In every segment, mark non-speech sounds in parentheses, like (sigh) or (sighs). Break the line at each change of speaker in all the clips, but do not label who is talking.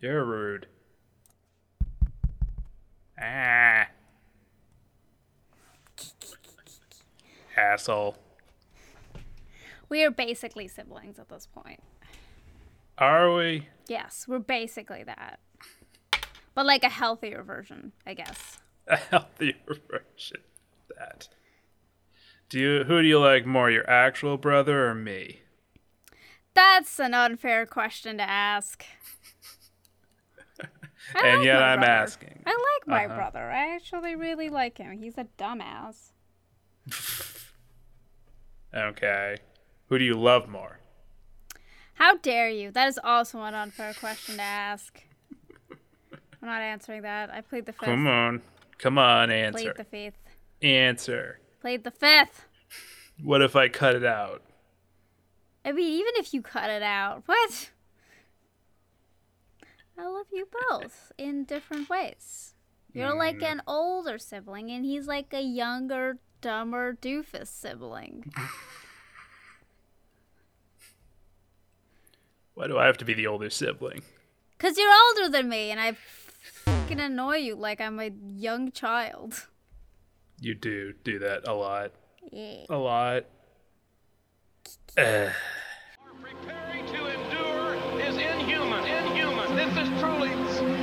You're rude. Ah. Asshole.
We are basically siblings at this point.
Are we?
Yes, we're basically that. But like a healthier version, I guess.
A healthier (laughs) version of that. Do you who do you like more, your actual brother or me?
That's an unfair question to ask. (laughs) I
and
like
yet I'm
brother.
asking.
I like my
Uh-huh.
brother. I actually really like him. He's a dumbass. (laughs)
Okay. Who do you love more?
How dare you? That is also an unfair question to ask. I'm not answering that. I played the fifth.
Come on. Come on, answer.
the fifth.
Answer.
Plead the fifth.
What if I cut it out?
I mean, even if you cut it out, what? I love you both in different ways. You're like an older sibling, and he's like a younger, dumber doofus sibling. (laughs)
Why do I have to be the older sibling?
Cause you're older than me, and I fucking annoy you like I'm a young child.
You do do that a lot.
Yeah.
A lot. Ugh.
This is truly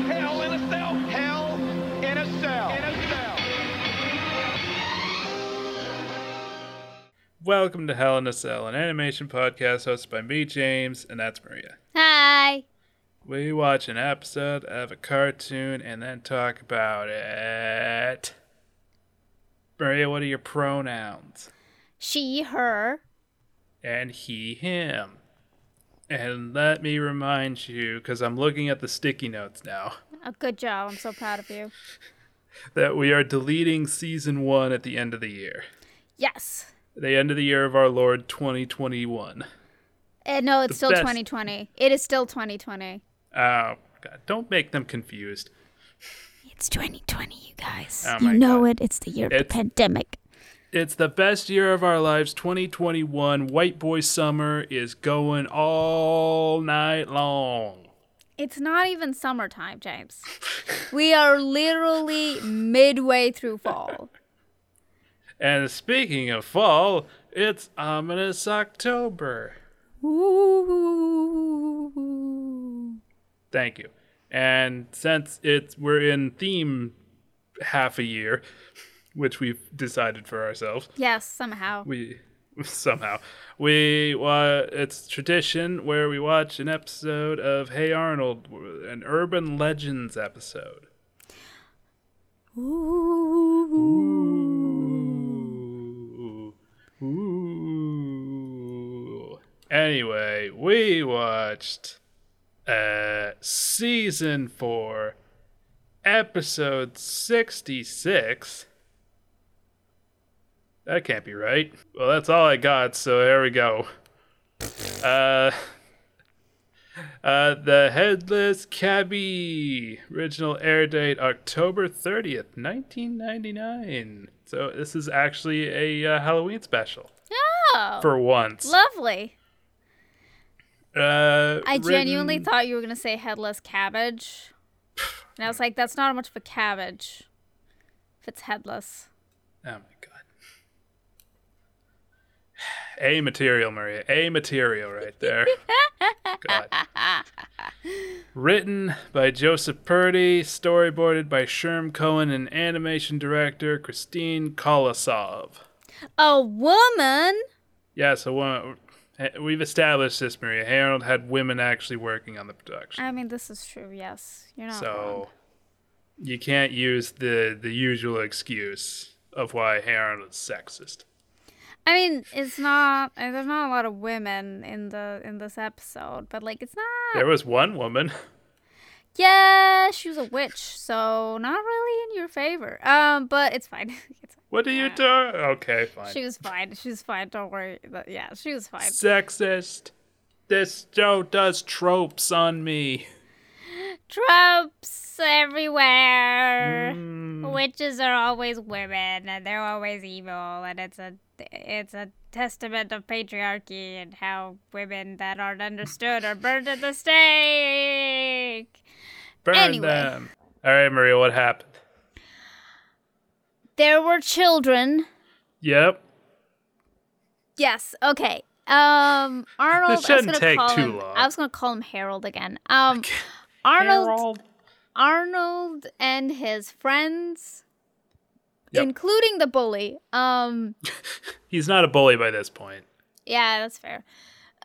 hell in a cell. Hell in a cell. In a cell.
Welcome to Hell in a Cell, an animation podcast hosted by me, James, and that's Maria.
Hi.
We watch an episode of a cartoon and then talk about it. Maria, what are your pronouns?
She, her.
And he, him. And let me remind you, because I'm looking at the sticky notes now,
A good job. I'm so proud of you.
that we are deleting season one at the end of the year.
Yes.
The end of the year of our Lord 2021.
Uh, no, it's
The
still
best.
2020. It is still 2020.
Oh, God. Don't make them confused.
It's 2020, you guys.
Oh
you know
God.
it. It's the year of
It's-
the pandemic.
It's the best year of our lives, 2021. White Boy Summer is going all night long.
It's not even summertime, James. (laughs) we are literally midway through fall.
And speaking of fall, it's ominous October.
Ooh.
Thank you. And since it's we're in theme half a year, which we've decided for ourselves,
Yes, somehow.
we somehow we uh, it's tradition where we watch an episode of Hey Arnold, an urban legends episode. Ooh. Ooh. Anyway, we watched uh season 4 episode 66. That can't be right. Well, that's all I got, so here we go. Uh uh, the Headless Cabby. Original air date October 30th, 1999. So this is actually a uh, Halloween special
Oh,
for once.
lovely.
uh,
I genuinely thought you were going to say headless cabbage. And I was like, that's not much of a cabbage if it's headless.
Oh my god. A material, Maria. A material right there. God. Written by Joseph Purdy, storyboarded by Sherm Cohen, and animation director Christine Kolosov.
A woman?
Yes, a woman. we've established this, Maria. Harold had women actually working on the production.
I mean, this is true, yes. You're not wrong.
So you can't use the the usual excuse of why Harold is sexist.
I mean, it's not. There's not a lot of women in the in this episode, but like, it's not.
There was one woman.
Yeah, she was a witch, so not really in your favor. Um, but it's fine. (laughs) it's fine.
What do you do? Okay, fine.
She was fine. She was fine. Don't worry. But yeah, she was fine.
Sexist. This show does tropes on me. (gasps)
Tropes everywhere.
Mm.
Witches are always women, and they're always evil, and it's a it's a testament of patriarchy and how women that aren't understood are burned at the stake.
Burn
Anyway.
them. All right, Maria, what happened?
There were children.
Yep.
Yes. Okay. Um, (laughs) Arnold. I was
shouldn't take too
him,
long.
I was gonna call him Harold again. Um, (laughs) Arnold. Arnold and his friends,
Yep.
including the bully. Um, (laughs)
He's not a bully by this point.
yeah, that's fair.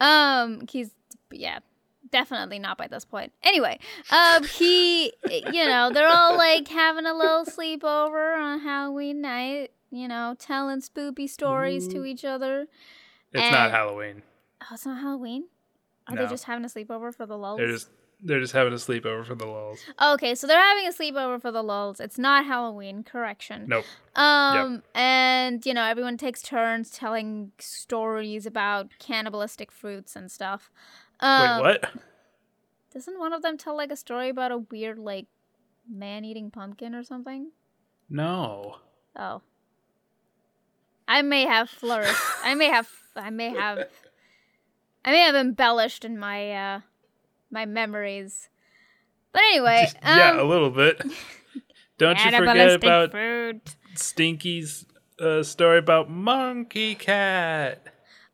Um, he's yeah, definitely not by this point. Anyway, um, he, you know, they're all like having a little sleepover on Halloween night. You know, telling spoopy stories to each other.
It's
And-
not Halloween.
Oh, it's not Halloween. Are
No.
they just having a sleepover for the lulls?
They're just they're just having a sleepover for the lulls.
Okay, so they're having a sleepover for the lulls. It's not Halloween. Correction.
Nope.
Um, and you know, everyone takes turns telling stories about cannibalistic fruits and stuff. Um,
Wait, what?
Doesn't one of them tell like a story about a weird like man eating pumpkin or something?
No.
Oh. I may have flourished. I may have. I may have. I may have embellished in my uh my memories. But anyway,
Just- yeah, a
um,
little bit. (laughs) Don't you forget about
fruit.
Stinky's uh, story about Monkey Cat?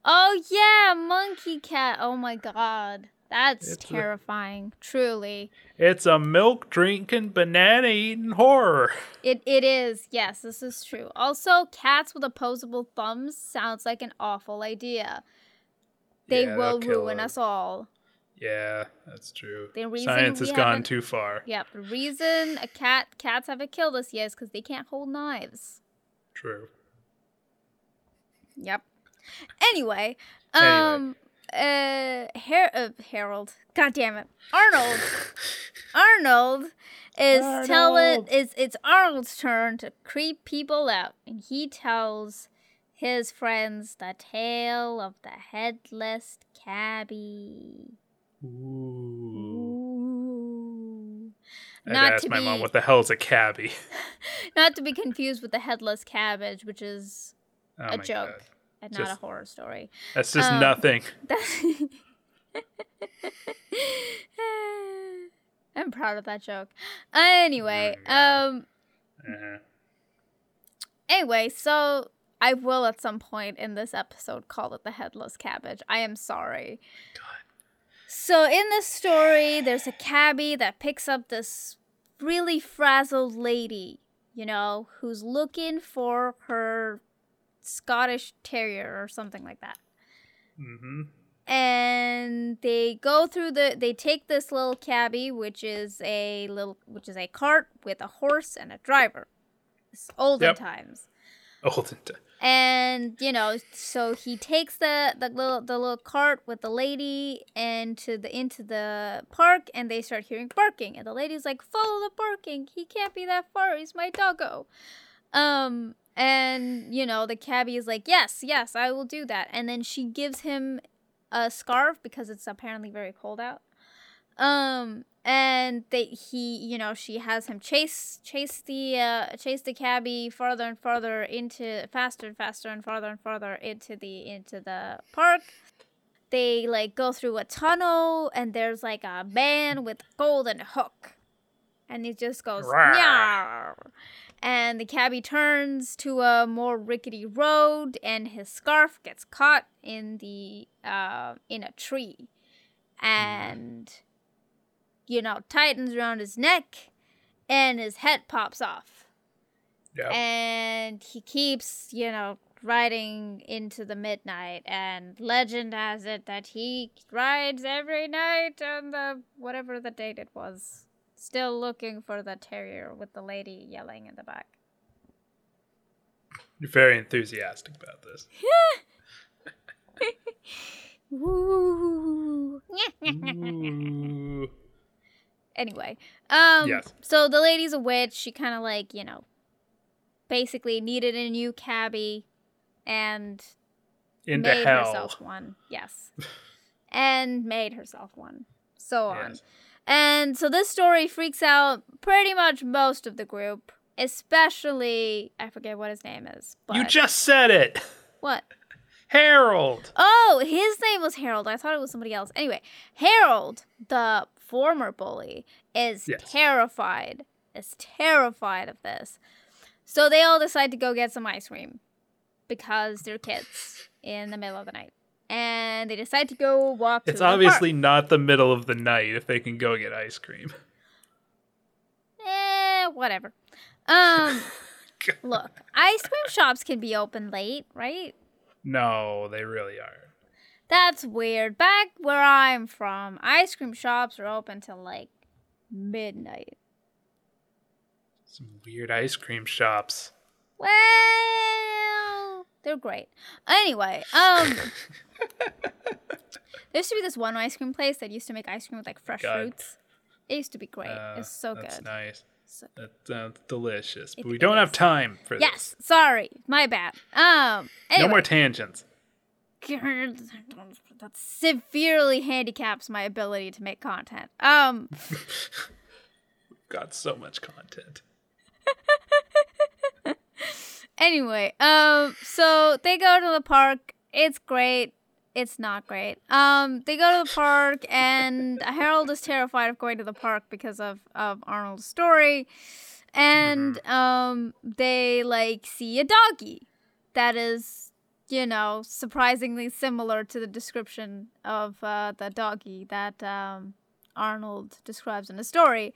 Oh yeah, monkey cat. Oh my god. That's
It's a-
terrifying. Truly.
It's a milk drinking, banana eating horror.
It it is. Yes, this is true. Also, cats with opposable thumbs sounds like an awful idea. They
Yeah,
will ruin
us.
us all.
Yeah, that's true.
The reason
Science has gone too far.
Yep. The reason a cat cats haven't killed us yet is because they can't hold knives.
True.
Yep. Anyway,
Anyway.
um, uh, Har- uh, Harold. God damn it, Arnold. Arnold is telling
Arnold.
it's it's Arnold's turn to creep people out, and he tells his friends the tale of the headless cabbie.
Ooh.
Ooh.
I had
Not
to ask
to
my mom what the hell is a cabbie. (laughs)
Not to be confused with the headless cabbage, which is
Oh
a joke
God.
and not a horror story.
That's just
Um,
nothing. (laughs) (laughs)
I'm proud of that joke. Anyway, um,
Uh-huh.
anyway, so I will at some point in this episode call it the headless cabbage. I am sorry. So in this story, there's a cabbie that picks up this really frazzled lady, you know, who's looking for her Scottish terrier or something like that.
Mm-hmm.
and they go through the they take this little cabbie which is a little which is a cart with a horse and a driver it's olden
Yep.
times
Olden time.
And you know so he takes the the little the little cart with the lady into the into the park and they start hearing barking. And the lady's like follow the barking. He can't be that far. He's my doggo. Um and you know the cabbie is like yes yes i will do that. And then she gives him a scarf because it's apparently very cold out. Um and they he you know she has him chase chase the uh chase the cabbie farther and farther into faster and faster and farther and farther into the into the park. They like go through a tunnel and there's like a man with a golden hook. And he just goes
Rawr.
And the cabbie turns to a more rickety road and his scarf gets caught in the uh in a tree. And you know tightens around his neck and his head pops off
Yeah.
and he keeps you know riding into the midnight and legend has it that he rides every night on the whatever the date it was still looking for the terrier with the lady yelling in the back
You're very enthusiastic about this. (laughs) (laughs) (laughs)
Woo.
Ooh.
Anyway um
Yes.
so the lady's a witch she kind of like you know basically needed a new cabbie and
Into
made
hell.
herself one. (laughs) Yes. and made herself one. So on.
Yes.
And so this story freaks out pretty much most of the group, especially I forget what his name is. But
You just said it.
what?
Harold.
Oh, his name was Harold. I thought it was somebody else. Anyway, Harold, the former bully, is
Yes.
terrified. Is terrified of this. So they all decide to go get some ice cream because they're kids in the middle of the night. And they decide to go walk to
It's
the
obviously not the middle of the night if they can go get ice cream. (laughs)
Eh, whatever. Um, (laughs) look, ice cream shops can be open late, right?
No, they really are.
That's weird. Back where I'm from, ice cream shops are open till like midnight.
Some weird ice cream shops.
Well, they're great. Anyway, um, (laughs) there used to be this one ice cream place that used to make ice cream with like fresh
God.
fruits. It used to be great.
Uh,
it's so good.
that's
good.
nice.
So
That sounds delicious. But we don't have time for this.
Yes, sorry, my bad. Um, anyway,
No more tangents.
That severely handicaps my ability to make content. Um, (laughs)
Got so much content. (laughs)
anyway, um, so they go to the park. It's great. It's not great. Um, they go to the park, and Harold is terrified of going to the park because of of Arnold's story, and um, they like see a doggy that is, you know, surprisingly similar to the description of uh, the doggy that um. Arnold describes in the story.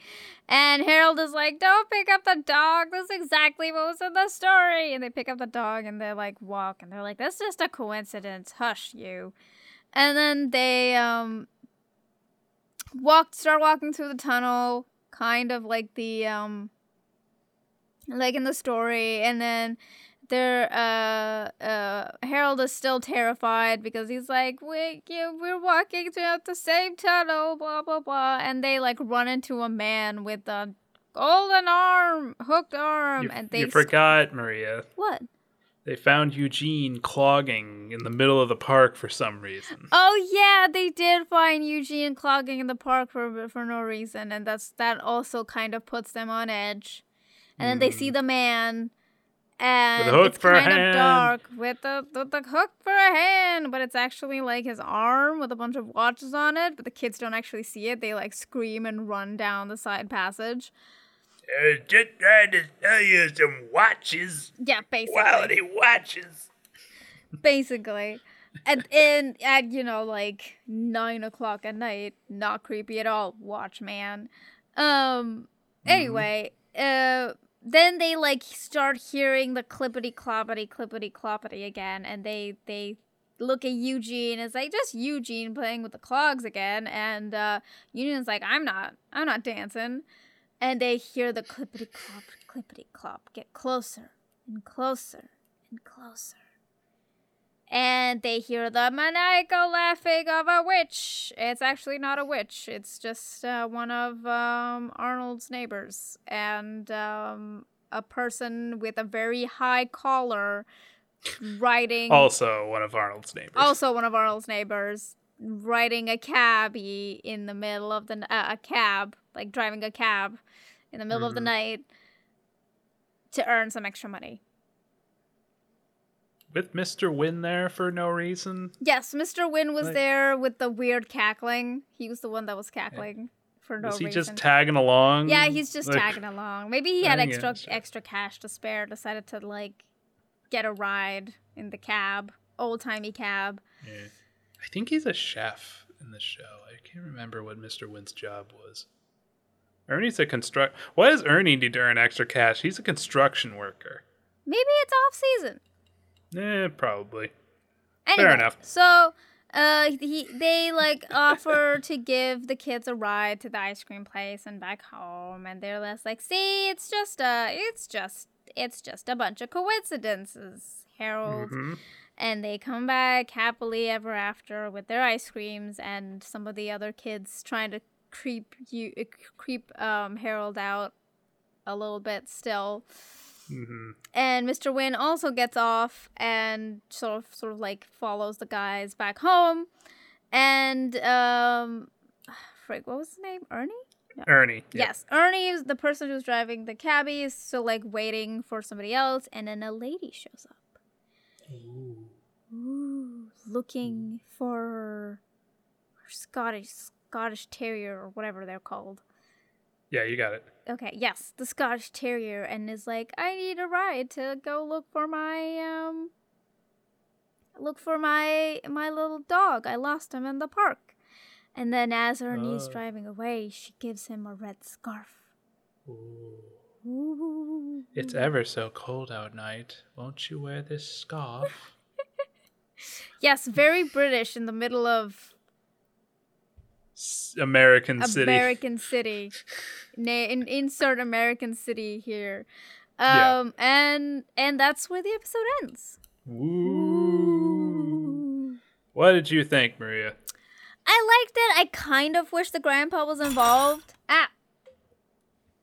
And Harold is like, Don't pick up the dog. That's exactly what was in the story. And they pick up the dog and they like walk and they're like, That's just a coincidence. Hush you. And then they um walk start walking through the tunnel, kind of like the um like in the story, and then they're uh uh Harold is still terrified because he's like we we're walking through the same tunnel blah blah blah and they like run into a man with a golden arm hooked arm
You,
and they
you
sc-
forgot, Maria.
what
They found Eugene clogging in the middle of the park for some reason.
oh yeah they did find Eugene clogging in the park for for no reason and that's that also kind of puts them on edge and then they see the man and
hook
it's
for a
kind of dark with the, the the hook for a hand, but it's actually like his arm with a bunch of watches on it. But the kids don't actually see it; they like scream and run down the side passage.
Uh, just trying to sell you some watches.
Yeah, basically,
watches.
basically, and and at you know like nine o'clock at night, not creepy at all. Watchman. Um. Anyway, uh. Then they like start hearing the clippity cloppity clippity cloppity again, and they they look at Eugene. It's like just Eugene playing with the clogs again, and uh, Eugene's like, "I'm not, I'm not dancing." And they hear the clippity clop, clippity clop get closer and closer and closer. And they hear the maniacal laughing of a witch. It's actually not a witch. It's just uh, one of um, Arnold's neighbors and um, a person with a very high collar riding.
Also, one of Arnold's neighbors.
Also, one of Arnold's neighbors riding a cabbie in the middle of the uh, a cab, like driving a cab in the middle of the
Mhm.
night to earn some extra money.
With Mr. Hyunh there for no reason.
Yes, Mr. Hyunh was
Like-
there with the weird cackling. He was the one that was cackling for no reason.
Was he
reason.
just tagging along?
yeah, he's just
Like,
tagging along. Maybe he had
it,
extra extra cash to spare. Decided to like get a ride in the cab, old timey cab.
yeah. I think he's a chef in the show. I can't remember what Mr. Hyunh's job was. Ernie's a construct. What does Ernie need to earn extra cash? He's a construction worker.
Maybe it's off season.
Eh, probably.
Anyway,
enough.
So, uh, he they like offer (laughs) to give the kids a ride to the ice cream place and back home, and they're less like, see, it's just a, it's just, it's just a bunch of coincidences, Harold.
Mhm.
And they come back happily ever after with their ice creams, and some of the other kids trying to creep you, creep um Harold out a little bit still
Mhm.
and Mr. Hyunh also gets off and sort of sort of like follows the guys back home. And um frig, what was his name? Ernie?
Ernie. yeah.
Yes. Ernie is the person who's driving the cabbie is still like waiting for somebody else and then a lady shows up. Ooh, looking for, for Scottish Scottish Terrier or whatever they're called.
Yeah, you got it.
Okay, yes, the Scottish Terrier, and is like, I need a ride to go look for my um, look for my my little dog. I lost him in the park. And then as Ernie's
Oh.
driving away, she gives him a red scarf.
Ooh.
Ooh.
It's ever so cold out night. Won't you wear this scarf? (laughs)
Yes, very British in the middle of
American City.
American (laughs) City. Na- in, insert American City here.
Yeah.
Um and and that's where the episode ends.
Ooh. What did you think, Maria?
I liked it. I kind of wish the grandpa was involved. Ah,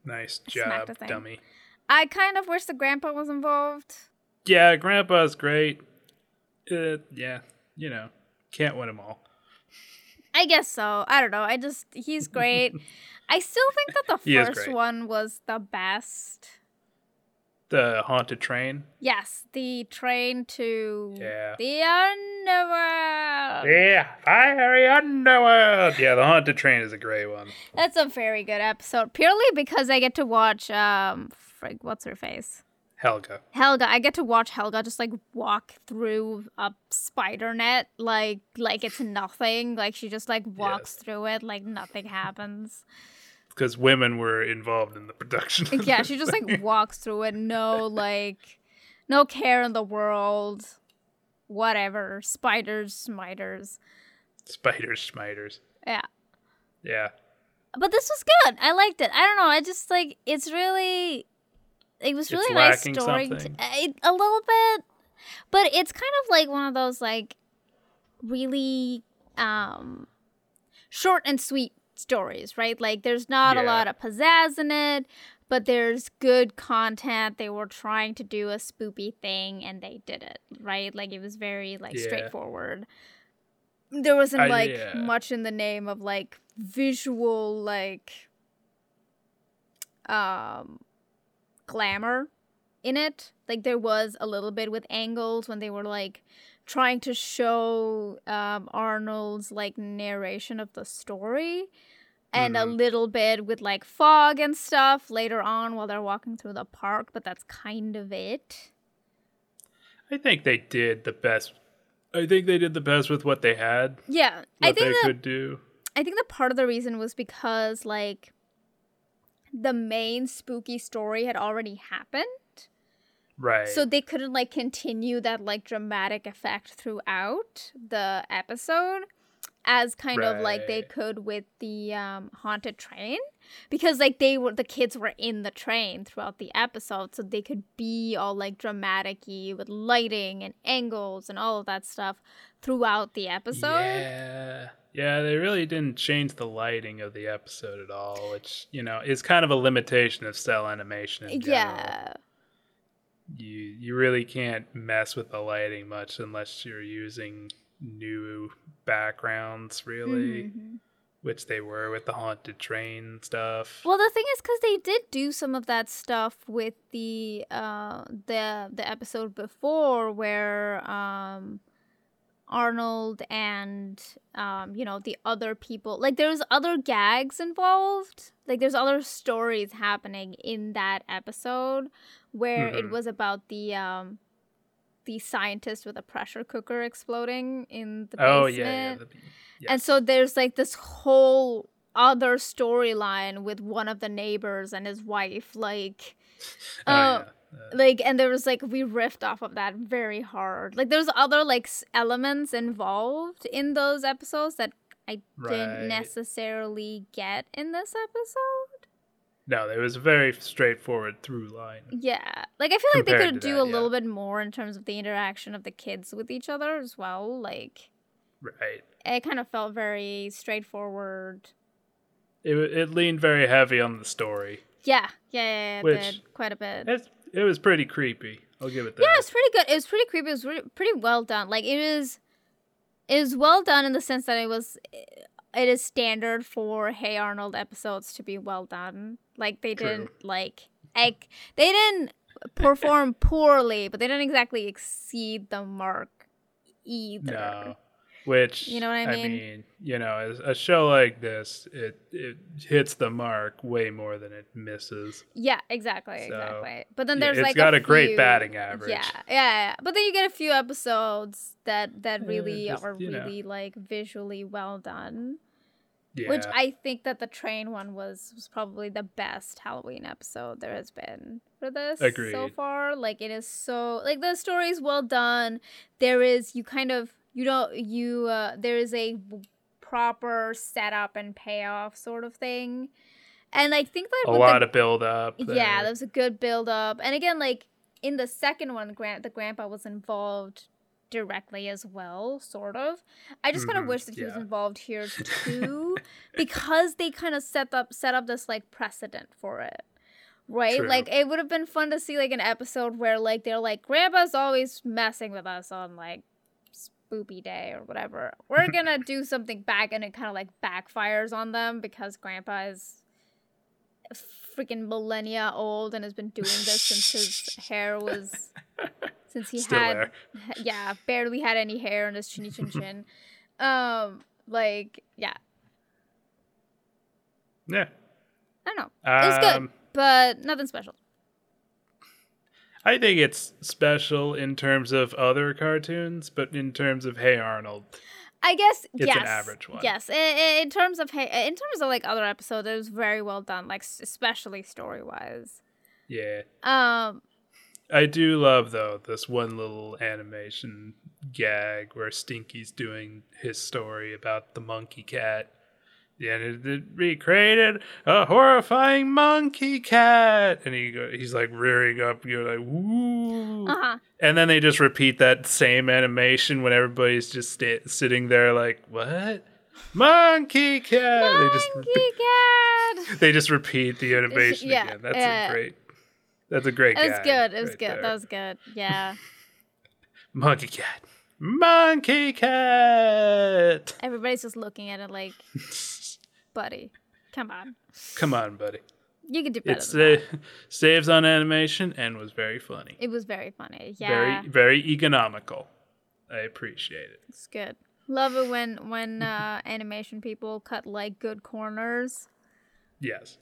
Nice job, dummy.
I kind of wish the grandpa was involved.
Yeah, Grandpa's great. Uh, yeah, you know, can't win them all.
I guess so. I don't know. I just he's great. (laughs) I still think that the first one was the best.
The haunted train.
Yes, the train to
Yeah.
the underworld.
Yeah, fiery underworld. Yeah, the haunted train is a great one.
That's a very good episode. Purely because I get to watch um frig, what's her face?
Helga.
Helga. I get to watch Helga just like walk through a spider net like like it's nothing. Like she just like walks
Yes.
through it like nothing happens.
Because women were involved in the production.
yeah, she just
thing.
like walks through it, no like no care in the world. Whatever. Spiders, smiters.
spiders, schmiters.
Yeah.
Yeah.
But this was good. I liked it. I don't know. I just like it's really it was really nice story it, a little bit. But it's kind of like one of those like really um short and sweet stories, right? Like there's not a lot of pizzazz in it, but there's good content. They were trying to do a spoopy thing and they did it, right? Like it was very like
Yeah.
straightforward. There wasn't
I-
like
yeah.
much in the name of like visual like um glamour in it. Like there was a little bit with angles when they were like trying to show um, Arnold's like narration of the story, and a
Mhm.
little bit with like fog and stuff later on while they're walking through the park. But that's kind of it.
I think they did the best. I think they did the best with what they had.
Yeah, I think
they
that
could do.
I think that part of the reason was because like the main spooky story had already happened.
Right.
So they couldn't like continue that like dramatic effect throughout the episode as kind of like they could with the um, haunted train because like they were the kids were in the train throughout the episode so they could be all like dramatic with lighting and angles and all of that stuff throughout the episode.
Yeah. Yeah, they really didn't change the lighting of the episode at all, which, you know, is kind of a limitation of cel animation in general.
Yeah.
You you really can't mess with the lighting much unless you're using new backgrounds really,
Mhm.
which they were with the haunted train stuff.
Well, the thing is, because they did do some of that stuff with the uh the the episode before, where um Arnold and um you know the other people, like there's other gags involved, like there's other stories happening in that episode where it
Mhm.
was about the um the scientist with a pressure cooker exploding in the basement.
oh yeah, yeah. the-
And so there's like this whole other storyline with one of the neighbors and his wife, like,
Oh,
uh,
yeah. Uh,
like, and there was like we riffed off of that very hard. Like, there's other like elements involved in those episodes that I
Right.
didn't necessarily get in this episode.
no, it was a very straightforward through line.
Yeah, like I feel like they could do
that,
a
yeah.
little bit more in terms of the interaction of the kids with each other as well. Like,
Right.
it kind of felt very straightforward.
It it leaned very heavy on the story.
Yeah, yeah, yeah, yeah it
Which-
did quite a bit.
It was pretty creepy. I'll give it that.
Yeah, it's pretty good. It was pretty creepy. It was really, pretty well done. Like it was, it was well done in the sense that it was, it is standard for Hey Arnold episodes to be well done. Like they
True.
didn't like, like they didn't perform poorly, but they didn't exactly exceed the mark either.
No.
Which
you know what I mean? I mean, you know, a show like this, it it hits the mark way more than it misses.
Yeah, exactly, so, exactly. But then there's
yeah,
like
got
a,
a great
few,
batting average.
Yeah, yeah, yeah, But then you get a few episodes that that really
just,
are really
know.
like visually well done.
Yeah.
Which I think that the train one was was probably the best Halloween episode there has been for this
Agreed.
so far. Like it is so like the story is well done. There is you kind of you don't you uh there is a proper setup and payoff sort of thing. And I think that
a lot the, of build up.
There. Yeah, there was a good build up. And again, like in the second one, Grant the grandpa was involved directly as well, sort of. I just mm-hmm, kind of wish that he yeah. was involved here (laughs) too, because they kind of set up set up this like precedent for it. Right? True. Like it would have been fun to see like an episode where like they're like Grandpa's always messing with us on like spoopy day or whatever. We're gonna do something back and it kind of like backfires on them because Grandpa is freaking millennia old and has been doing this since his (laughs) hair was since he
Still
had
there. (laughs)
yeah barely had any hair on his chinny chin chin. (laughs) Um like yeah.
Yeah.
I don't know. It was good
Um,
but nothing special
I think it's special in terms of other cartoons, but in terms of Hey Arnold,
I guess
It's
yes,
an average one.
Yes, in, in- terms of hey, in terms of like other episodes, it was very well done, like especially story wise.
yeah.
Um,
I do love though this one little animation gag where Stinky's doing his story about the monkey cat. Yeah, and it, it recreated a horrifying monkey cat, and he go, he's like rearing up. You're like, woo,
uh huh.
and then they just repeat that same animation when everybody's just sta- sitting there like, what? Monkey cat. they just
Monkey cat.
they just repeat the animation
Yeah,
again. That's
yeah.
a great. That's a great.
It was good. It was
right
good.
there.
That was good. Yeah. (laughs)
Monkey cat. Monkey cat.
Everybody's just looking at it like, (laughs) buddy, come on,
Come on, buddy.
you can do better.
It sa- saves on animation and was very funny.
It was very funny. Yeah,
Very, very economical. I appreciate it.
it's good. Love it when when uh, (laughs) animation people cut like good corners.
Yes.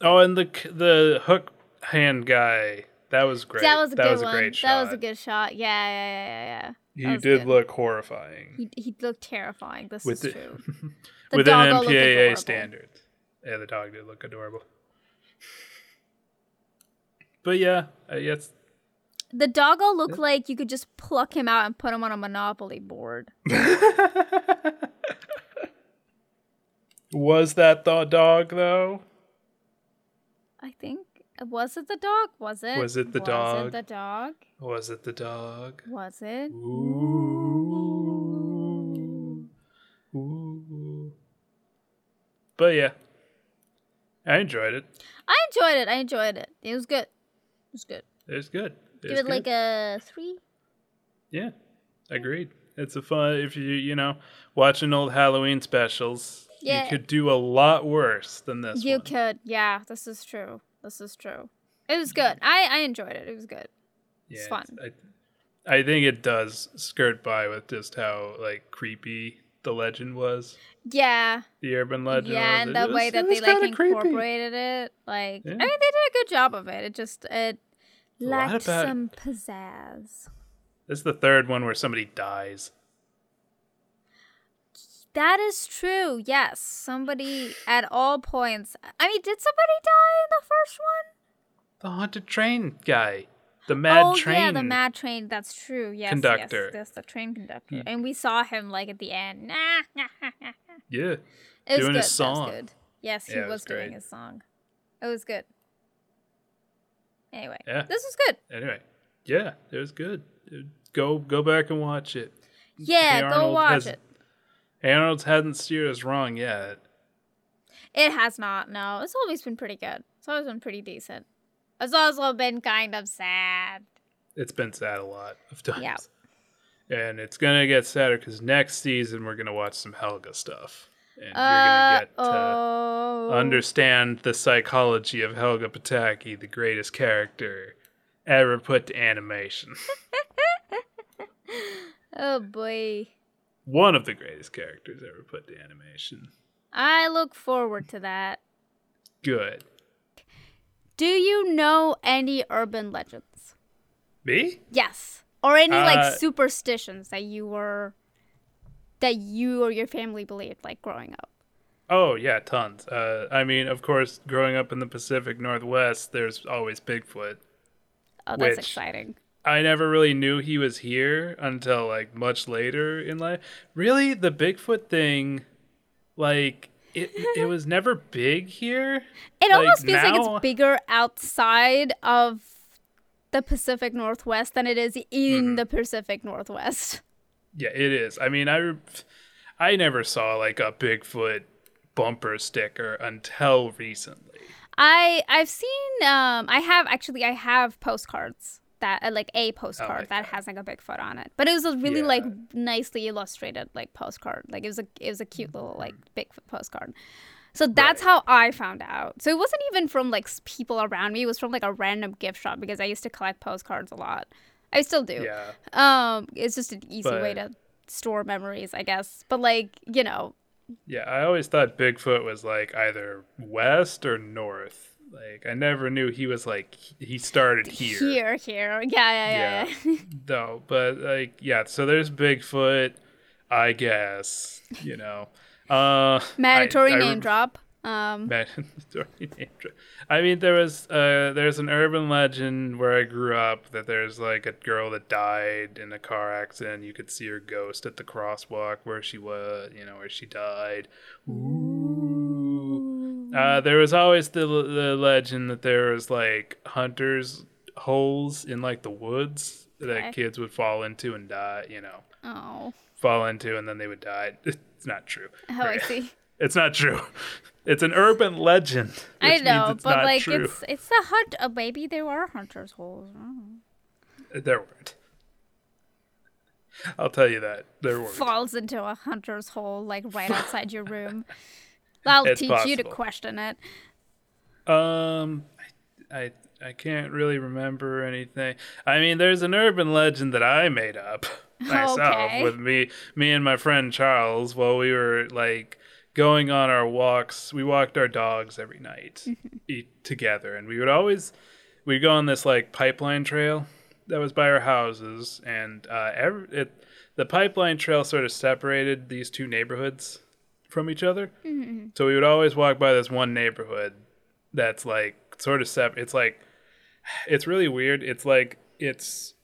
Oh, and the the hook hand guy. That was great.
That was a good
was
one.
a great shot.
That was a good shot. Yeah, yeah, yeah, yeah, yeah.
He did
good.
look horrifying
He he looked terrifying. This
with
is
the,
true. (laughs) The
within MPAA standards. Yeah, the dog did look adorable. But yeah, I guess
The doggo looked like you could just pluck him out and put him on a Monopoly board. (laughs)
was that the dog though?
I think was it the dog? Was it?
Was it the dog?
Was
dog?
it the dog?
Was it the dog?
Was it?
Ooh. But yeah, I enjoyed it.
I enjoyed it. I enjoyed it. It was good. It was good.
It was good. It
Give
was
it like a three.
yeah, agreed. It's a fun if you you know watching old Halloween specials.
Yeah.
You could do a lot worse than this
You
one.
could. Yeah, this is true. This is true. It was good. I I enjoyed it. It was good.
yeah,
it's fun.
I, I think it does skirt by with just how like creepy the legend was,
Yeah.
the urban legend.
yeah,
was.
and the
was-
way that they like
creepy.
incorporated it, like
Yeah.
I mean, they did a good job of it. It just it lacked some pizzazz.
This is the third one where somebody dies.
That is true. Yes, somebody at all points. I mean, did somebody die in the first one?
The haunted train guy, the mad
oh
train.
yeah, the mad train. That's true. Yes,
conductor.
Yes, that's the train conductor,
He-
and we saw him like at the end. (laughs)
Yeah,
It was
Doing
good.
his song.
good. Yes, he
Yeah,
was,
was
doing his song. It was good. Anyway,
Yeah.
this was good.
Anyway, yeah, it was good. Go go back and watch it.
Yeah,
Hey
go watch
has-
it.
Hey Arnold hasn't steered us wrong yet.
It has not. No, it's always been pretty good. It's always been pretty decent. It's also been kind of sad.
It's been sad a lot of times.
Yeah.
And it's gonna get sadder because next season we're gonna watch some Helga stuff, and
Uh,
you're gonna get to
oh.
understand the psychology of Helga Pataki, the greatest character ever put to animation. (laughs)
oh boy.
one of the greatest characters ever put to animation.
I look forward to that.
Good.
Do you know any urban legends?
Me?
Yes. Or any
Uh,
like superstitions that you were that you or your family believed like growing up?
Oh yeah, tons. Uh, I mean, of course, growing up in the Pacific Northwest, there's always Bigfoot.
Oh, that's exciting.
I never really knew he was here until like much later in life. Really, the Bigfoot thing, like it, it was never big here.
It
Like,
almost feels like it's bigger outside of the Pacific Northwest than it is in
Mm-hmm.
the Pacific Northwest.
Yeah, it is. I mean, I I never saw like a Bigfoot bumper sticker until recently.
I I've seen um I have actually I have postcards that uh, like a postcard
like
that
that.
has like a Bigfoot on it. But it was a really
Yeah.
like nicely illustrated like postcard. Like it was a it was a cute little like Bigfoot postcard. So that's
Right.
how I found out. So it wasn't even from like people around me. It was from like a random gift shop because I used to collect postcards a lot. I still do.
Yeah.
Um, it's just an easy way to store memories, I guess. But like, you know,
Yeah, I always thought Bigfoot was like either west or north. Like I never knew he was like he started here.
here, here, yeah, yeah, yeah. yeah.
No, (laughs) but like yeah, so there's Bigfoot, I guess, you know. (laughs) Uh
Mandatory
I- I
name
rem-
drop. Um,
Mandatory (laughs) name drop. I mean there was uh there's an urban legend where I grew up that there's like a girl that died in a car accident. You could see her ghost at the crosswalk where she was, you know, where she died. Ooh. Uh, there was always the the legend that there was like hunters holes in like the woods
Okay.
that kids would fall into and die. You know,
oh,
fall into and then they would die. (laughs) It's not true.
oh, I see. (laughs)
It's not true. (laughs) It's an urban legend.
I know, but like
true.
it's it's a hunt. Uh, maybe there were hunters holes. Know.
There weren't. I'll tell you that there weren't.
Falls into a hunter's hole like right outside your room. I'll
It's
teach you to question it.
Um, I, I I can't really remember anything. I mean, there's an urban legend that I made up (laughs) myself
Okay.
with me me and my friend Charles while we were like going on our walks. We walked our dogs every night eat together, and we would always we'd go on this like pipeline trail that was by our houses, and uh, every, it the pipeline trail sort of separated these two neighborhoods from each other. Mm-hmm. So we would always walk by this one neighborhood that's like sort of separate. It's like it's really weird. It's like it's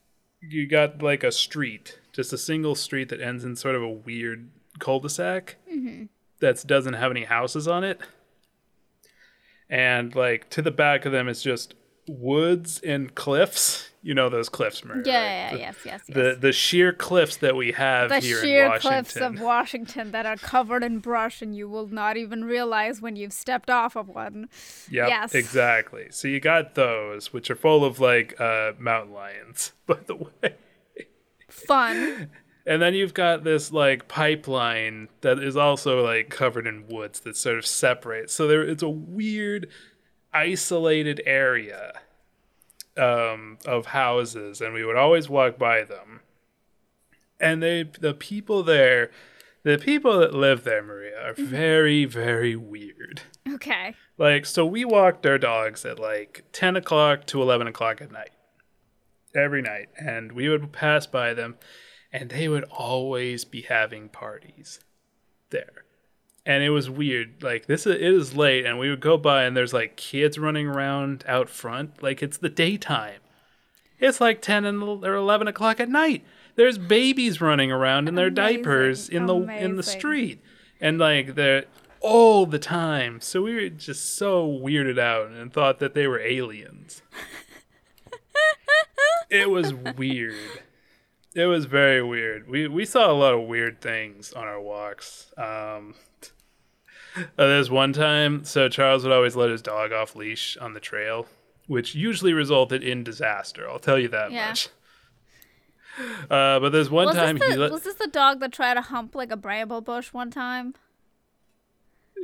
you got like a street, just a single street that ends in sort of a weird cul-de-sac mm-hmm. that doesn't have any houses on it. And like to the back of them is just woods and cliffs. You know those cliffs, Maria.
Yeah,
right?
yeah,
The-
yes, yes, yes.
The the sheer cliffs that we have
the
here
sheer
in Washington.
cliffs of Washington that are covered in brush and you will not even realize when you've stepped off of one.
Yep,
Yes.
exactly. So you got those, which are full of like uh, mountain lions, (laughs) by the way.
Fun. (laughs)
And then you've got this like pipeline that is also like covered in woods that sort of separates. So there, it's a weird, isolated area um, of houses, and we would always walk by them. And they, the people there, the people that live there, Maria, are very, very weird.
Okay.
Like, so we walked our dogs at like 10 o'clock to 11 o'clock at night. Every night. And we would pass by them, and they would always be having parties there. And it was weird. Like, this is, it is late, and we would go by, and there's like kids running around out front. Like, it's the daytime. It's like 10 and, or 11 o'clock at night. There's babies running around in their
Amazing.
diapers in the in the street and like they're all the time. So we were just so weirded out and thought that they were aliens. (laughs) it was weird. It was very weird. We we saw a lot of weird things on our walks. Um, uh, there's one time, so Charles would always let his dog off leash on the trail, which usually resulted in disaster. I'll tell you that
Yeah.
much. Uh, but there's one
Was
time
this,
he let,
was this the dog that tried to hump like a bramble bush one time?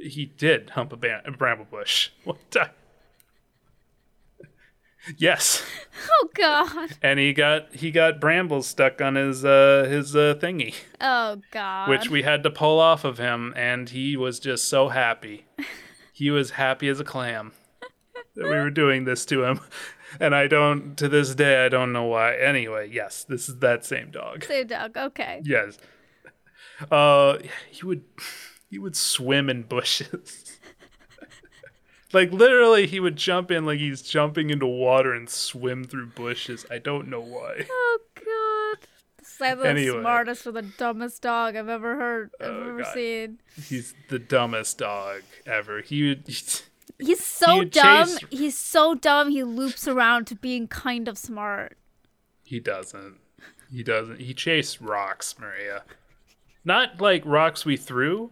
he did hump a, ban- a bramble bush (laughs) one time. Yes,
Oh god.
and he got he got brambles stuck on his uh his uh thingy,
Oh god.
which we had to pull off of him, and he was just so happy. he was happy as a clam (laughs) that we were doing this to him. And I don't to this day I don't know why. Anyway, yes, this is that same dog.
Same dog. Okay.
Yes. Uh he would he would swim in bushes. Like literally he would jump in like he's jumping into water and swim through bushes. I don't know why. (laughs)
Oh god. This is the
Anyway.
smartest or the dumbest dog I've ever heard. I've
Oh,
ever
God.
seen.
He's the dumbest dog ever. He would (laughs)
He's so
He'd
dumb.
chase-
He's so dumb. He loops around to being kind of smart.
he doesn't. He doesn't. He chased rocks, Maria. Not like rocks we threw.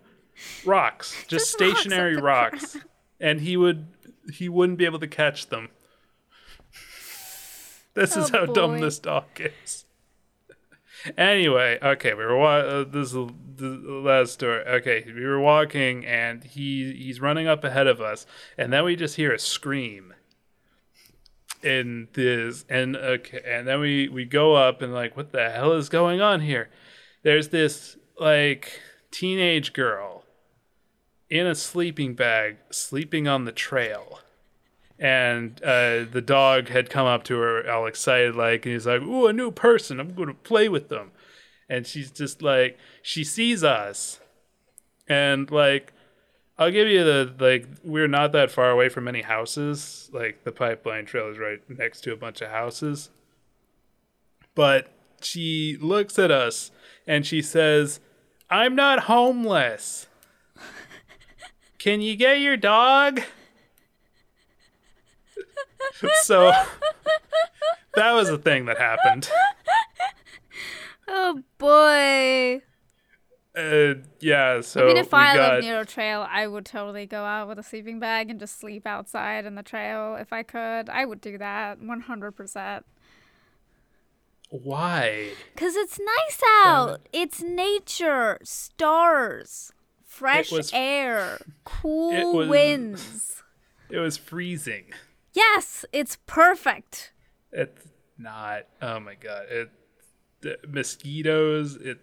Rocks. Just,
Just
stationary
on the
rocks. And he would he wouldn't be able to catch them. This is
Oh,
how dumb this dog is. Anyway, okay, we were wa- uh, this is the last story. Okay, we were walking and he he's running up ahead of us, and then we just hear a scream. In this and okay, and then we we go up and like, what the hell is going on here? There's this like teenage girl in a sleeping bag sleeping on the trail. And uh, the dog had come up to her all excited like and he's like ooh a new person. I'm going to play with them. And she's just like she sees us. And like i'll give you the like we're not that far away from any houses. Like the pipeline trail is right next to a bunch of houses. But she looks at us and she says i'm not homeless can you get your dog so that was a thing that happened.
Oh boy.
Uh, yeah, so
I mean, if I
got
lived near a trail, I would totally go out with a sleeping bag and just sleep outside in the trail if I could. I would do that 100%.
why?
Because it's nice out. It's nature, stars, fresh
was-
air, cool
was-
winds.
It was freezing.
Yes, it's perfect.
It's not. Oh my god! It the mosquitoes. It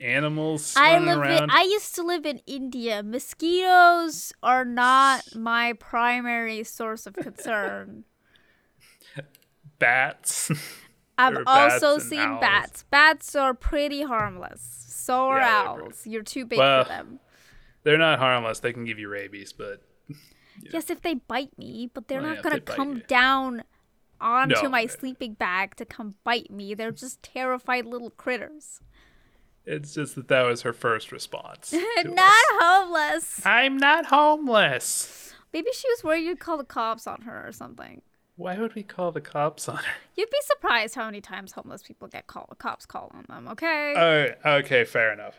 animals
I live
around.
in, I used to live in India. Mosquitoes are not my primary source of concern. (laughs)
Bats. (laughs)
I've
Or bats
also seen
owls.
bats. Bats are pretty harmless. So are
Yeah,
owls. You're too big
Well,
for them.
They're not harmless. They can give you rabies, but (laughs)
Yes, if they bite me, but they're
Well,
not
if
gonna
they
come
you.
down onto
No,
my
they-
sleeping bag to come bite me. They're just terrified little critters.
it's just that that was her first response. (laughs)
not
us.
homeless.
I'm not homeless.
Maybe she was worried you'd call the cops on her or something.
Why would we call the cops on her? (laughs)
You'd be surprised how many times homeless people get call cops call on them. Okay.
Oh, okay, fair enough.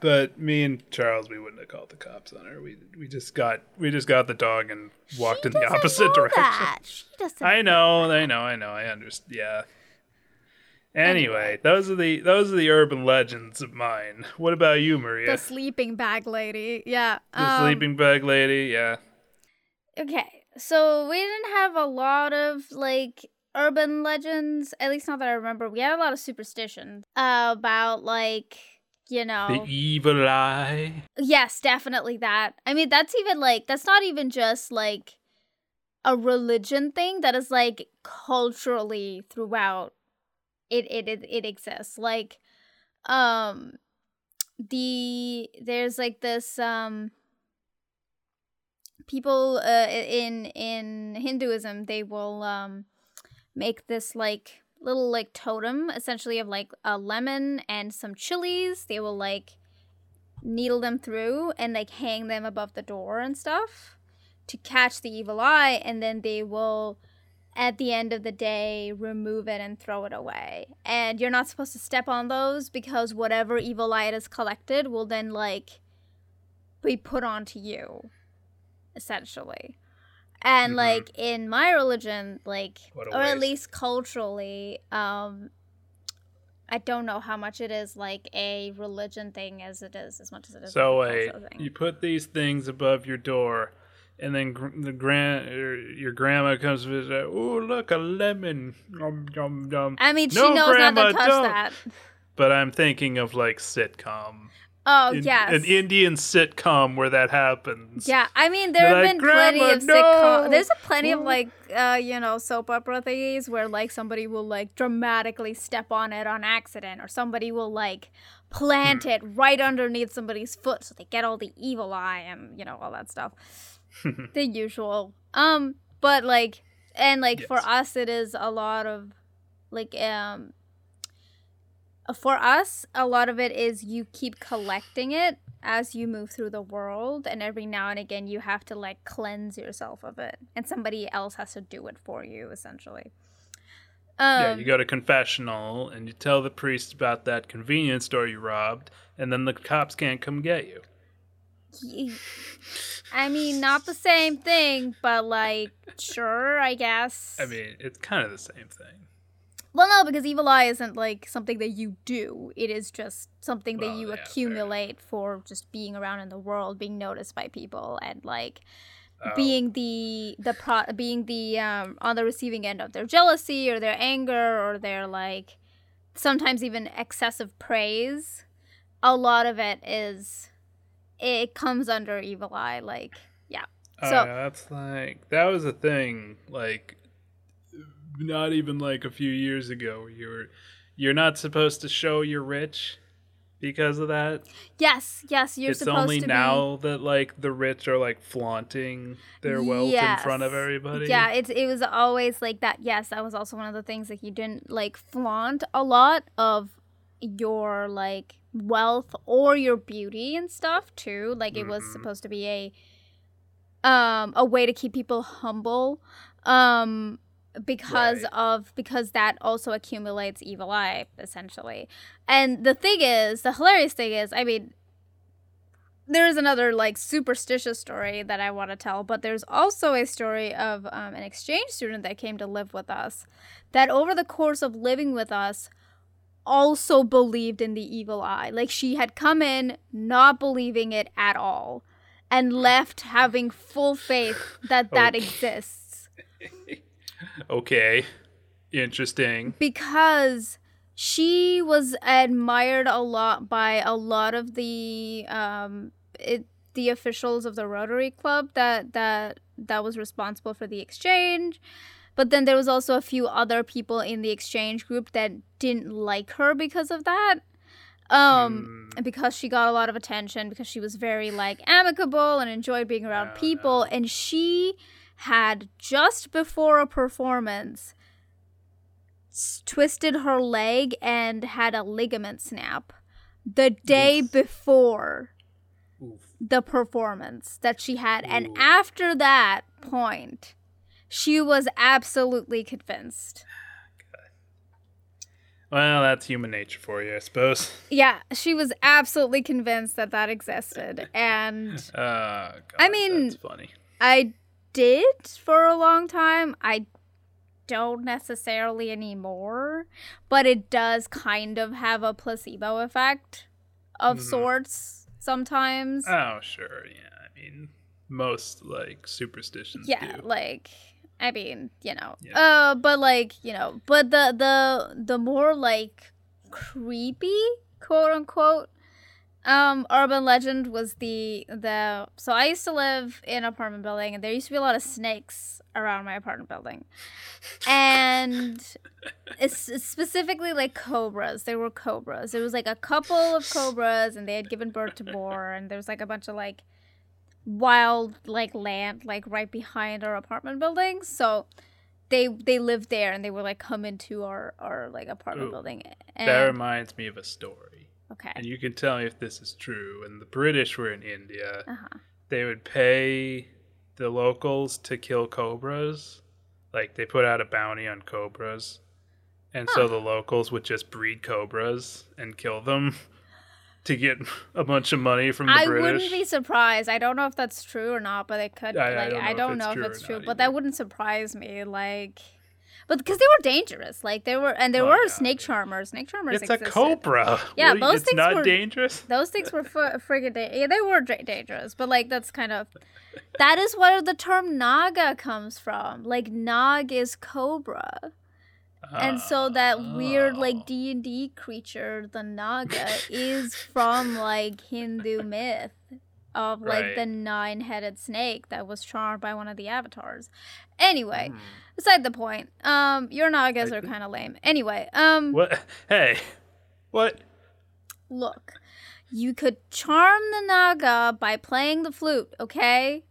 But me and Charles, we wouldn't have called the cops on her. We we just got we just got the dog and walked
She
in the opposite
know
direction.
That. She doesn't.
I know, I know, I know, I understand. Yeah. Anyway, those are the those are the urban legends of mine. What about you, Maria?
The sleeping bag lady. Yeah.
The
um,
sleeping bag lady. Yeah.
Okay, so we didn't have a lot of like urban legends, at least not that I remember. We had a lot of superstitions uh, about like, you know,
The evil eye.
yes, definitely that. I mean, that's even like that's not even just like a religion thing. That is like culturally throughout. It it it, it exists. Like, um, the there's like this um people uh, in in Hinduism they will um make this like little like totem essentially of like a lemon and some chilies. They will like needle them through and like hang them above the door and stuff to catch the evil eye and then they will at the end of the day remove it and throw it away. And you're not supposed to step on those because whatever evil eye it is collected will then like be put onto you essentially and
Mhm.
like in my religion like or at least culturally um i don't know how much it is like a religion thing as it is as much as it is
So wait,
thing.
you put these things above your door, and then gr- the grand your grandma comes to visit. Oh, look a lemon!
I mean, she
No,
knows not
Grandma,
to touch
don't.
that.
But I'm thinking of like sitcom,
Oh
in-
yes.
an Indian sitcom where that happens.
Yeah, I mean there have
Like,
been plenty
"Grandma,
of sitcom. There's a plenty of like uh you know soap opera thingies where like somebody will like dramatically step on it on accident, or somebody will like plant it right underneath somebody's foot so they get all the evil eye and you know all that stuff. (laughs) the usual. Um, but like and like for us it is a lot of like um for us, a lot of it is you keep collecting it as you move through the world, and every now and again you have to like cleanse yourself of it, and somebody else has to do it for you, essentially. Um,
Yeah, you go to confessional and you tell the priest about that convenience store you robbed, and then the cops can't come get you.
I mean, not the same thing, but like, sure, I guess.
I mean, it's kind of the same thing.
Well, no, because evil eye isn't like something that you do. It is just something that
Well,
you
yeah, fair.
accumulate for just being around in the world, being noticed by people, and like
Oh,
being the the pro being the um on the receiving end of their jealousy or their anger or their like sometimes even excessive praise a lot of it is it comes under evil eye like yeah
oh,
so-
yeah, that's like that was a thing. Like, not even like a few years ago, You're you're not supposed to show you're rich because of that.
yes yes you're
it's only now that like the rich are like flaunting their wealth in front of everybody.
Yeah, it's it was always like that. Yes, that was also one of the things that you didn't like flaunt a lot of your like wealth or your beauty and stuff too. Like it was
Mhm.
supposed to be a um a way to keep people humble. Um because
Right.
of because that also accumulates evil eye essentially. And the thing is, the hilarious thing is, I mean, there is another like superstitious story that I want to tell, but there's also a story of um, an exchange student that came to live with us that over the course of living with us also believed in the evil eye. Like she had come in not believing it at all and left having full faith that that
Okay.
exists (laughs)
Okay. Interesting.
because she was admired a lot by a lot of the um it, the officials of the Rotary Club that that that was responsible for the exchange. But then there was also a few other people in the exchange group that didn't like her because of that. Um and because she got a lot of attention because she was very like amicable and enjoyed being around people and she had just before a performance twisted her leg and had a ligament snap the day
Oof.
before
Oof.
the performance that she had and after that point she was absolutely convinced (sighs)
Well, that's human nature for you, I suppose.
yeah she was absolutely convinced that that existed (laughs) and
Uh, God,
I mean-
that's funny.
I did for a long time. I don't necessarily anymore, but it does kind of have a placebo effect of
Mhm.
sorts sometimes.
Oh, sure. Yeah. I mean, most like superstitions
yeah,
do.
like I mean, you know.
Yeah.
Uh but like, you know, but the the the more like creepy, quote unquote, um urban legend was the the so I used to live in an apartment building and there used to be a lot of snakes around my apartment building. And it's it's specifically like cobras. There were cobras. There was like a couple of cobras and they had given birth to more and there was like a bunch of like wild like land like right behind our apartment building. So they they lived there and they would like come into our our like apartment
Ooh.
building. And,
that reminds me of a story.
Okay.
And you can tell me if this is true. When the British were in India,
Uh-huh.
they would pay the locals to kill cobras. Like they put out a bounty on cobras. And so the locals would just breed cobras and kill them (laughs) to get a bunch of money from the
I
British.
I wouldn't be surprised. I don't know if that's true or not, but it could.
I- I don't
I
know
don't
if
know
it's
if
true
it's true,
not
but that wouldn't surprise me. Like, But because they were dangerous, like they were, and there
Oh,
were
yeah,
snake charmers. Snake charmers.
It's a cobra.
Yeah, those
it's
things
not
were-
dangerous.
Those things were f- friggin' da- yeah, they were da- dangerous, but like that's kind of that is where the term naga comes from. Like nag is cobra, and so that weird
Oh.
like D and D creature, the naga, is from like Hindu myth of like the nine-headed snake that was charmed by one of the avatars. Anyway,
Hmm.
beside the point. Um, your nagas
I
are kind of lame. Anyway, um,
What? (laughs) Hey, what?
look, you could charm the naga by playing the flute. Okay,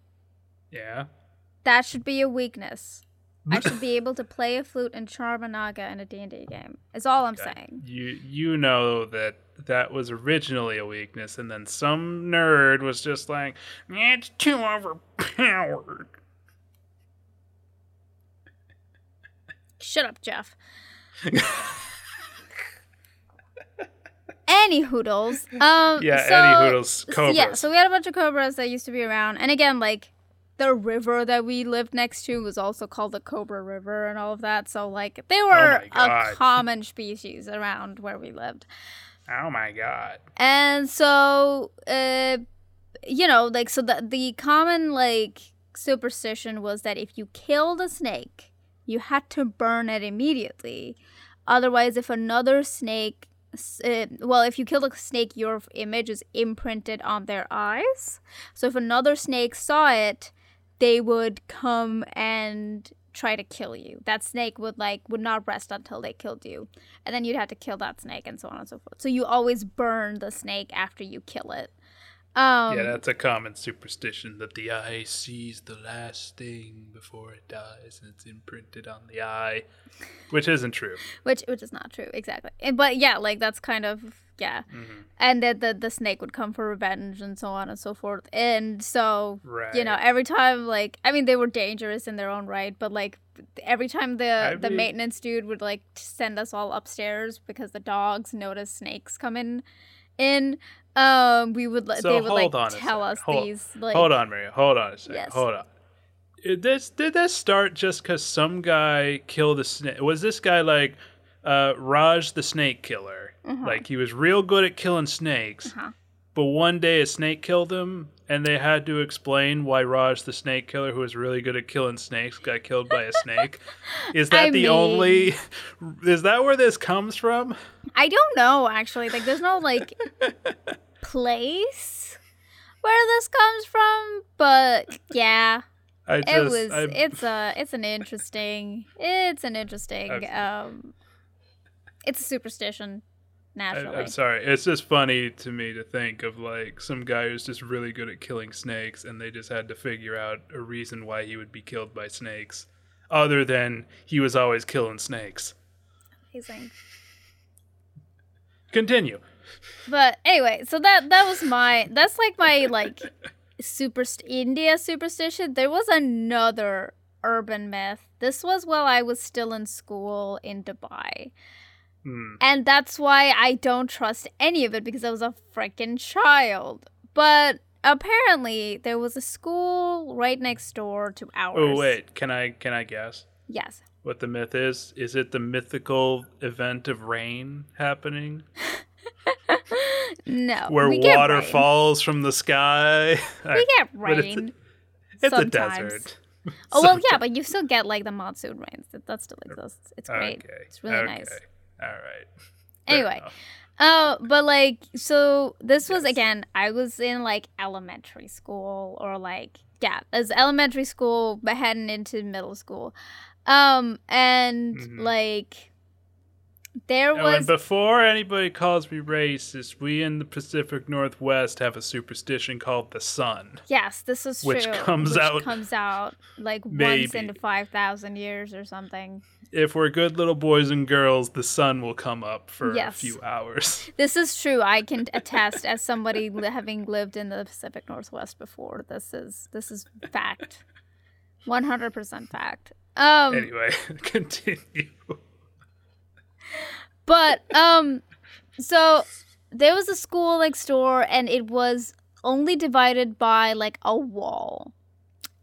Yeah.
that should be a weakness. I should be (laughs) able to play a flute and charm a naga in a D&D game. Is all I'm saying.
You you know that that was originally a weakness, and then some nerd was just like, "It's too overpowered."
Shut up, Jeff. (laughs) Any hoodles. Um,
Yeah,
so,
any hoodles, cobras.
yeah, so we had a bunch of cobras that used to be around, and again, like the river that we lived next to was also called the Cobra River and all of that. So like they were
Oh
a common species around where we lived.
oh my god.
And so, uh, you know, like, so the, the common, like, superstition was that if you killed a snake, you had to burn it immediately. Otherwise, if another snake, uh, well, if you killed a snake, your image is imprinted on their eyes. So if another snake saw it, they would come and try to kill you. That snake would like would not rest until they killed you. And then you'd have to kill that snake and so on and so forth. So you always burn the snake after you kill it. Um
yeah, that's a common superstition that the eye sees the last thing before it dies, and it's imprinted on the eye, which isn't true.
which which is not true exactly. And- But yeah, like that's kind of yeah.
Mhm.
And that the, the snake would come for revenge and so on and so forth. And so
Right.
you know, every time like I mean they were dangerous in their own right, but like every time the
I
the
mean-
maintenance dude would like send us all upstairs because the dogs noticed snakes coming in um we would like
So
they would like tell us
Hold-
these like
hold on, Maria. Hold on a second.
Yes.
Hold on. Did this did this start just because some guy killed a snake? Was this guy like uh, Raj the snake killer?
Uh-huh.
Like he was real good at killing snakes,
Uh-huh.
But one day a snake killed him, and they had to explain why Raj the snake killer, who was really good at killing snakes, got killed by a snake. (laughs) Is that
I
the
mean-
only? (laughs) Is that where this comes from?
I don't know actually. Like there's no like (laughs) place where this comes from, but yeah,
I just,
it was
I,
it's a it's an interesting it's an interesting
Okay.
um it's a superstition
I,
naturally.
I'm sorry. It's just funny to me to think of like some guy who's just really good at killing snakes, and they just had to figure out a reason why he would be killed by snakes, other than he was always killing snakes.
Amazing.
Continue.
But anyway, so that that was my that's like my like super India superstition. There was another urban myth. This was while I was still in school in Dubai.
Hmm.
And that's why I don't trust any of it because I was a freaking child. But apparently there was a school right next door to ours.
Oh wait, can I can I guess
Yes.
what the myth is? Is it the mythical event of rain happening, (laughs)
No.
where water
rain.
falls from the sky? (laughs)
We get (laughs)
but it's a-
rain.
It's a desert.
Oh well, yeah, but you still get like the monsoon rains. That, that still exists. It's great.
Okay.
It's really
okay.
nice.
All right. (laughs) Fair
Anyway,
enough.
uh, but like, so this was
Yes.
again. I was in like elementary school, or like, yeah, as elementary school, but heading into middle school, um, and
Mhm.
like, there
Oh, and
was
before anybody calls me racist, we in the Pacific Northwest have a superstition called the sun.
yes, this is
which
true.
comes
which
out
comes out like once
maybe.
into five thousand years or something.
If we're good little boys and girls, the sun will come up for a few hours. (laughs)
This is true. I can attest as somebody having lived in the Pacific Northwest before. This is this is fact. 100% fact. Um
anyway, (laughs) continue.
but um so there was a school next door and it was only divided by like a wall.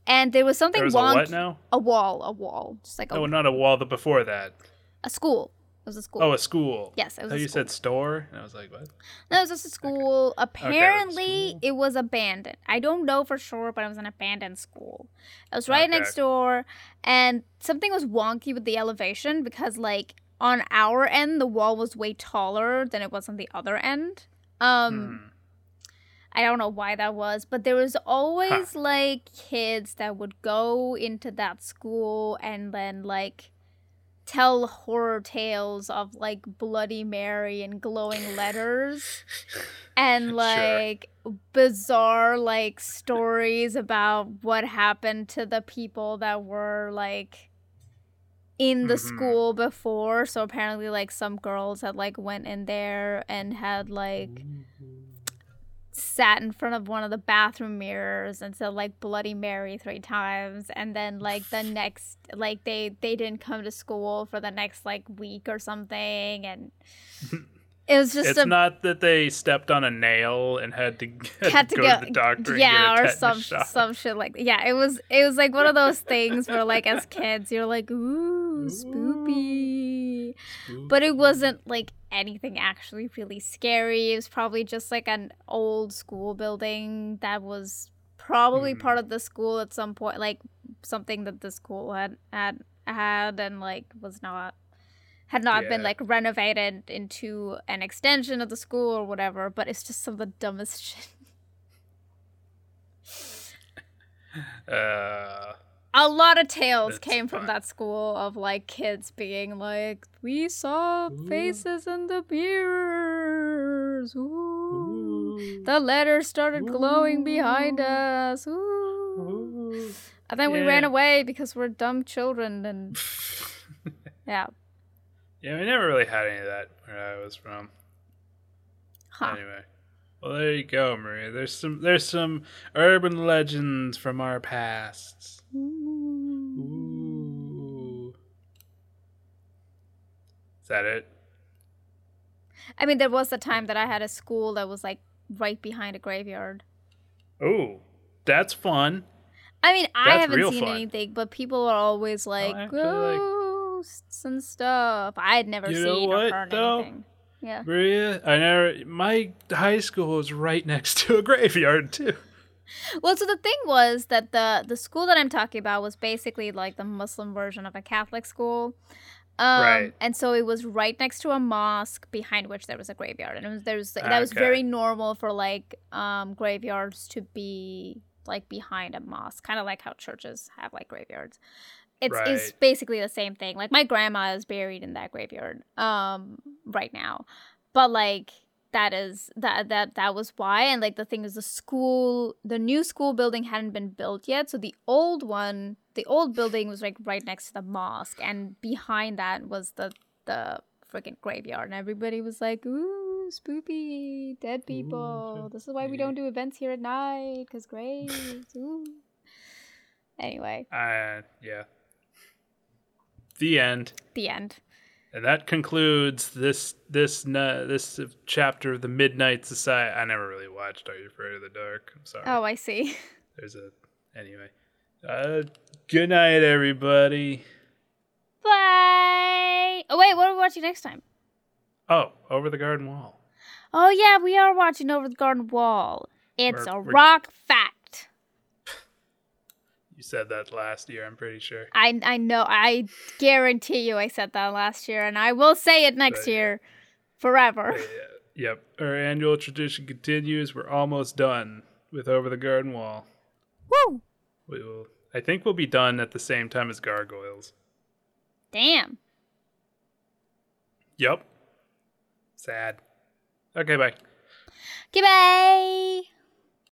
And there was something
There was a what now?
A wall, a wall, just like a,
Oh, not a wall. The before that.
a school. It was a school.
Oh, a school.
Yes, it was a
you said store, and I was like, what?
No, it was just a school. Apparently,
school.
it was abandoned. I don't know for sure, but it was an abandoned school. It was right
Okay.
next door, and something was wonky with the elevation because, like, on our end, the wall was way taller than it was on the other end. Um,
Hmm.
I don't know why that was, but there was always like kids that would go into that school and then like tell horror tales of like Bloody Mary and glowing letters (laughs) and
Sure.
like bizarre like stories about what happened to the people that were like in the
Mhm.
school before so apparently like some girls had like went in there and had like sat in front of one of the bathroom mirrors and said like bloody mary three times. And then like the (sighs) next like they they didn't come to school for the next like week or something. And (laughs) it was just
It's
a
not that they stepped on a nail and had to, (laughs) had
had
to
to
go
go
to the doctor. and
yeah
get a
or some some shit like yeah it was it was like one of those things where like as (laughs) kids you're like ooh spoopy but it wasn't like anything actually really scary it was probably just like an old school building that was probably
Hmm.
part of the school at some point like something that the school had had had and like was not had not been like renovated into an extension of the school or whatever but it's just some of the dumbest (laughs) shit
Uh,
a lot of tales came from
fine.
that school of like kids being like, "We saw faces in the mirrors." Ooh. The letters started glowing behind us. Ooh. And then we ran away because we're dumb children. And (laughs) yeah,
yeah, we never really had any of that where I was from.
huh?
Anyway, well, there you go, Maria. There's some there's some urban legends from our pasts.
Ooh.
Ooh. Is that it?
I mean, there was a time that I had a school that was like right behind a graveyard.
Ooh, that's fun.
I mean, I
That's
haven't seen
fun.
anything, but people are always like
like-
ghosts and stuff. I had never
You know
seen or heard
though?
anything. Yeah.
Maria, I never. My high school was right next to a (laughs) graveyard too.
Well, so the thing was that the the school that I'm talking about was basically like the Muslim version of a Catholic school. Um,
Right.
And so it was right next to a mosque behind which there was a graveyard, and it was there was that was very normal for like um graveyards to be like behind a mosque, kind of like how churches have like graveyards. It's it's basically the same thing. Like my grandma is buried in that graveyard um right now, but like that is that that that was why. And like the thing is the school the new school building hadn't been built yet. So the old one the old building was like right next to the mosque. And behind that was the the freaking graveyard. And everybody was like ooh spoopy dead people. This is why we don't do events here at night because graves. Ooh. Anyway.
Uh, yeah. The end.
the end
And that concludes this this uh, this chapter of the Midnight Society. I never really watched Are You Afraid of the Dark? I'm sorry.
oh i see (laughs)
There's a anyway. Uh, good night, everybody.
bye oh wait what are we watching next time
Oh, over the garden wall.
Oh yeah, we are watching Over the Garden Wall. It's
We're-
a
we're-
rock fact.
You said that last year. I'm pretty sure.
I I know. I guarantee you, I said that last year, and I will say it next
Right.
year, forever.
Uh, yep. Our annual tradition continues. We're almost done with Over the Garden Wall.
Woo!
We will. I think we'll be done at the same time as Gargoyles.
Damn.
Yep. Sad. Okay, bye.
Goodbye.